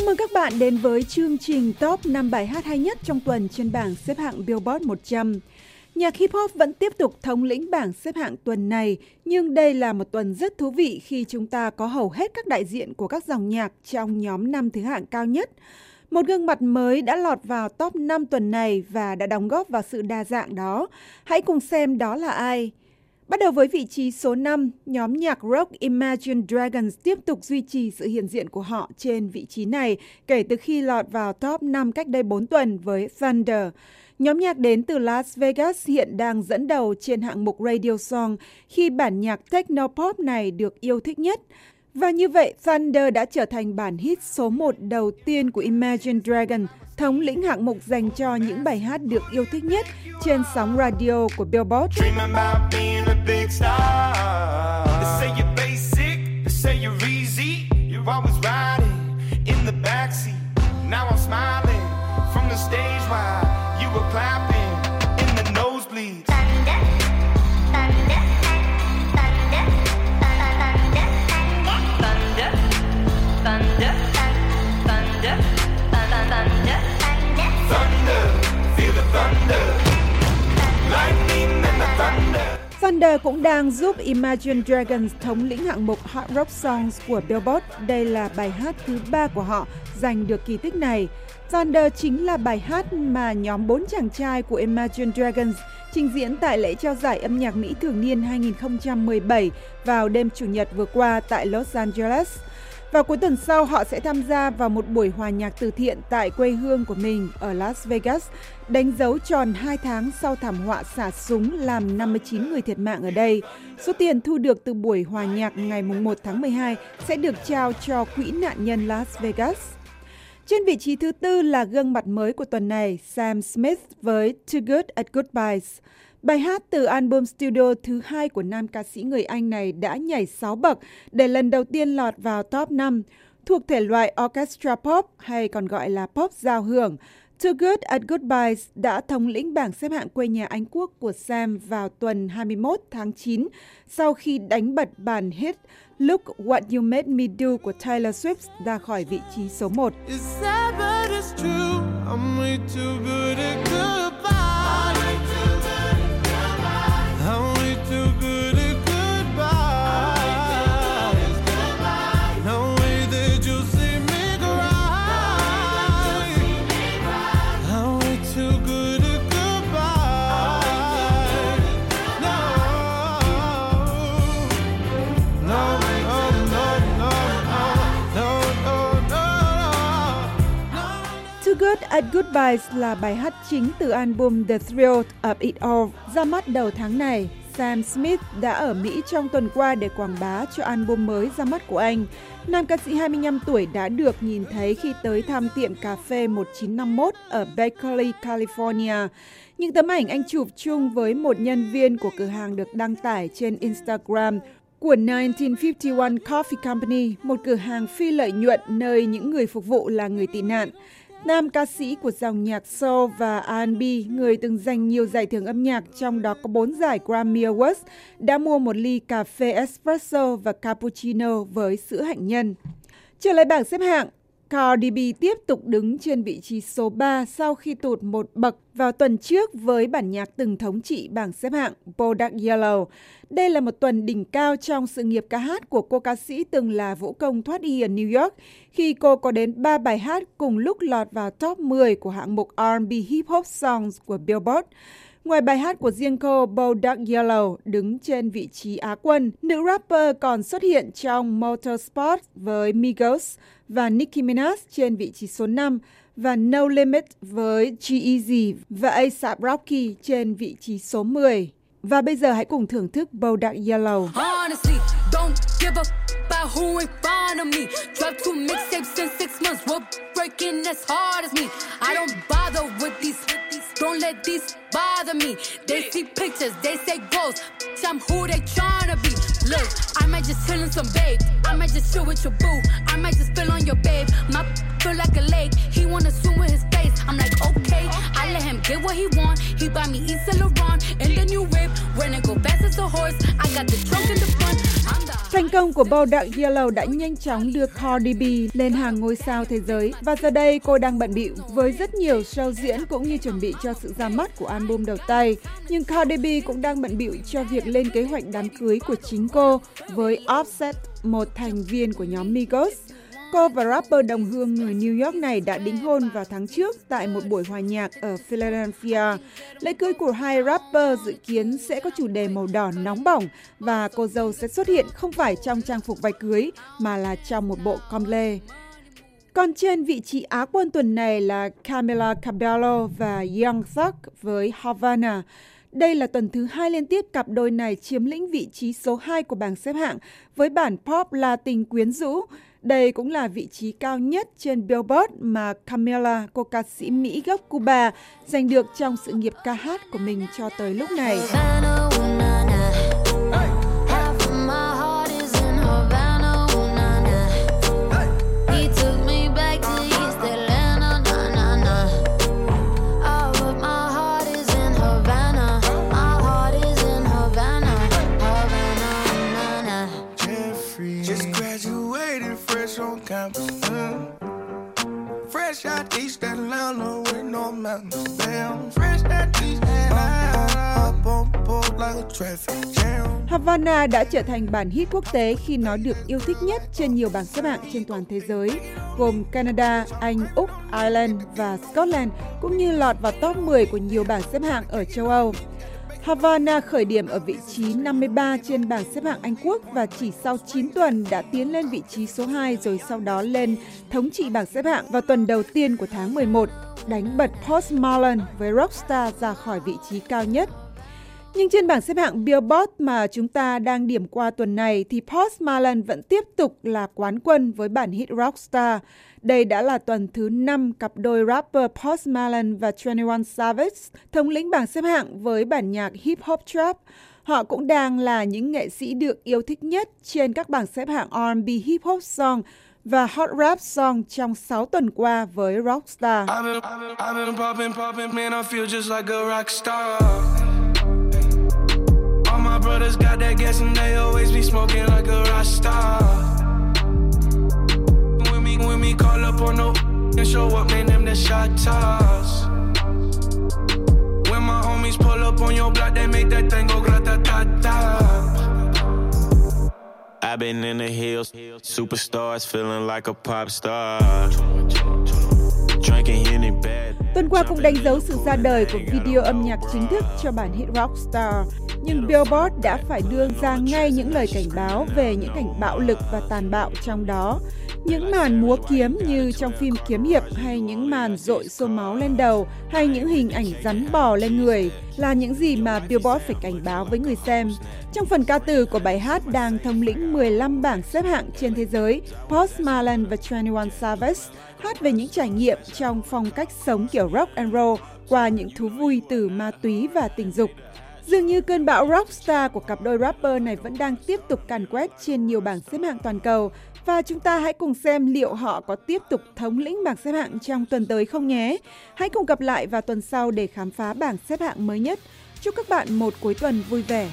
Chào mừng các bạn đến với chương trình top 5 bài hát hay nhất trong tuần trên bảng xếp hạng Billboard 100. Nhạc hip hop vẫn tiếp tục thống lĩnh bảng xếp hạng tuần này, nhưng đây là một tuần rất thú vị khi chúng ta có hầu hết các đại diện của các dòng nhạc trong nhóm năm thứ hạng cao nhất. Một gương mặt mới đã lọt vào top 5 tuần này và đã đóng góp vào sự đa dạng đó. Hãy cùng xem đó là ai. Bắt đầu với vị trí số 5, nhóm nhạc rock Imagine Dragons tiếp tục duy trì sự hiện diện của họ trên vị trí này kể từ khi lọt vào top 5 cách đây 4 tuần với Thunder. Nhóm nhạc đến từ Las Vegas hiện đang dẫn đầu trên hạng mục Radio Song khi bản nhạc techno pop này được yêu thích nhất. Và như vậy, Thunder đã trở thành bản hit số 1 đầu tiên của Imagine Dragon, thống lĩnh hạng mục dành cho những bài hát được yêu thích nhất trên sóng radio của Billboard. They say you're basic, they say you're easy. You're always right. Thunder. Cũng đang giúp Imagine Dragons thống lĩnh hạng mục Hot Rock Songs của Billboard. Đây là bài hát thứ ba của họ giành được kỳ tích này. Thunder chính là bài hát mà nhóm bốn chàng trai của Imagine Dragons trình diễn tại lễ trao giải âm nhạc Mỹ thường niên 2017 vào đêm Chủ nhật vừa qua tại Los Angeles. Vào cuối tuần sau, họ sẽ tham gia vào một buổi hòa nhạc từ thiện tại quê hương của mình ở Las Vegas, đánh dấu tròn 2 tháng sau thảm họa xả súng làm 59 người thiệt mạng ở đây. Số tiền thu được từ buổi hòa nhạc ngày 1 tháng 12 sẽ được trao cho Quỹ nạn nhân Las Vegas. Trên vị trí thứ tư là gương mặt mới của tuần này, Sam Smith với Too Good at Goodbyes. Bài hát từ album studio thứ hai của nam ca sĩ người Anh này đã nhảy 6 bậc để lần đầu tiên lọt vào top 5. Thuộc thể loại orchestra pop hay còn gọi là pop giao hưởng, Too Good at Goodbyes đã thống lĩnh bảng xếp hạng quê nhà Anh Quốc của Sam vào tuần 21 tháng 9 sau khi đánh bật bản hit Look What You Made Me Do của Taylor Swift ra khỏi vị trí số 1. Good at Goodbyes là bài hát chính từ album The Thrill of It All ra mắt đầu tháng này. Sam Smith đã ở Mỹ trong tuần qua để quảng bá cho album mới ra mắt của anh. Nam ca sĩ 25 tuổi đã được nhìn thấy khi tới thăm tiệm cà phê 1951 ở Berkeley, California. Những tấm ảnh anh chụp chung với một nhân viên của cửa hàng được đăng tải trên Instagram của 1951 Coffee Company, một cửa hàng phi lợi nhuận nơi những người phục vụ là người tị nạn. Nam ca sĩ của dòng nhạc soul và R&B, người từng giành nhiều giải thưởng âm nhạc, trong đó có 4 giải Grammy Awards, đã mua một ly cà phê espresso và cappuccino với sữa hạnh nhân. Trở lại bảng xếp hạng, Cardi B tiếp tục đứng trên vị trí số 3 sau khi tụt một bậc vào tuần trước với bản nhạc từng thống trị bảng xếp hạng Bodak Yellow. Đây là một tuần đỉnh cao trong sự nghiệp ca hát của cô ca sĩ từng là vũ công thoát y ở New York khi cô có đến 3 bài hát cùng lúc lọt vào top 10 của hạng mục R&B Hip Hop Songs của Billboard. Ngoài bài hát của riêng cô Bodak Yellow đứng trên vị trí Á quân, nữ rapper còn xuất hiện trong Motorsport với Migos và Nicki Minaj trên vị trí số 5 và No Limit với G-Eazy và A$AP Rocky trên vị trí số 10. Và bây giờ hãy cùng thưởng thức Bodak Yellow. Honestly, don't give a about who in front of me. Drop two mixtapes in six months. We're breaking as hard as me. I don't bother with these. Don't let these bother me. They see pictures, they say goals. I'm who they tryna be. Look, I might just chill in some babe. I might just chill with your boo. I might just spill on your babe. My feel like a lake. He wanna swim with his face. I'm like, okay. I let him get what he want. He buy me East Laurent and the new whip. When I go fast as a horse, I got the trunk in the Thành công của Bodak Yellow đã nhanh chóng đưa Cardi B lên hàng ngôi sao thế giới và giờ đây cô đang bận bịu với rất nhiều show diễn cũng như chuẩn bị cho sự ra mắt của album đầu tay. Nhưng Cardi B cũng đang bận bịu cho việc lên kế hoạch đám cưới của chính cô với Offset, một thành viên của nhóm Migos. Cô và rapper đồng hương người New York này đã đính hôn vào tháng trước tại một buổi hòa nhạc ở Philadelphia. Lễ cưới của hai rapper dự kiến sẽ có chủ đề màu đỏ nóng bỏng và cô dâu sẽ xuất hiện không phải trong trang phục váy cưới, mà là trong một bộ com lê. Còn trên vị trí Á quân tuần này là Camila Cabello và Young Thug với Havana. Đây là tuần thứ hai liên tiếp cặp đôi này chiếm lĩnh vị trí số 2 của bảng xếp hạng với bản pop Latin quyến rũ. Đây cũng là vị trí cao nhất trên Billboard mà Camila, cô ca sĩ Mỹ gốc Cuba, giành được trong sự nghiệp ca hát của mình cho tới lúc này. Fresh that Atlanta with no mountains. Damn, fresh out East Atlanta. Like a traffic jam. Havana đã trở thành bản hit quốc tế khi nó được yêu thích nhất trên nhiều bảng xếp hạng trên toàn thế giới, gồm Canada, Anh, Úc, Ireland và Scotland, cũng như lọt vào top 10 của nhiều bảng xếp hạng ở châu Âu. Havana khởi điểm ở vị trí 53 trên bảng xếp hạng Anh Quốc và chỉ sau 9 tuần đã tiến lên vị trí số 2 rồi sau đó lên thống trị bảng xếp hạng vào tuần đầu tiên của tháng 11, đánh bật Post Malone với Rockstar ra khỏi vị trí cao nhất. Nhưng trên bảng xếp hạng Billboard mà chúng ta đang điểm qua tuần này thì Post Malone vẫn tiếp tục là quán quân với bản hit Rockstar. Đây đã là tuần thứ 5 cặp đôi rapper Post Malone và 21 Savage thống lĩnh bảng xếp hạng với bản nhạc hip hop trap. Họ cũng đang là những nghệ sĩ được yêu thích nhất trên các bảng xếp hạng R&B hip hop song và hot rap song trong 6 tuần qua với Rockstar. I've been, I've been, poppin', poppin', man. I feel just like a rockstar brothers got that gas and they always be smoking like a rock star. When me, when me call up on no and show up, man, them the shot toss. When my homies pull up on your block, they make that thing go grata ta ta. I've been in the hills, superstars feeling like a pop star. Drinking Henny bad. Tuần qua cũng đánh dấu sự ra đời của video âm nhạc chính thức cho bản hit Rockstar. Nhưng Billboard đã phải đưa ra ngay những lời cảnh báo về những cảnh bạo lực và tàn bạo trong đó. Những màn múa kiếm như trong phim kiếm hiệp hay những màn rội xô máu lên đầu hay những hình ảnh rắn bò lên người là những gì mà Billboard phải cảnh báo với người xem. Trong phần ca từ của bài hát đang thống lĩnh 15 bảng xếp hạng trên thế giới, Post Malone và 21 Savage hát về những trải nghiệm trong phong cách sống kiểu rock and roll qua những thú vui từ ma túy và tình dục. Dường như cơn bão rockstar của cặp đôi rapper này vẫn đang tiếp tục càn quét trên nhiều bảng xếp hạng toàn cầu và chúng ta hãy cùng xem liệu họ có tiếp tục thống lĩnh bảng xếp hạng trong tuần tới không nhé. Hãy cùng gặp lại vào tuần sau để khám phá bảng xếp hạng mới nhất. Chúc các bạn một cuối tuần vui vẻ.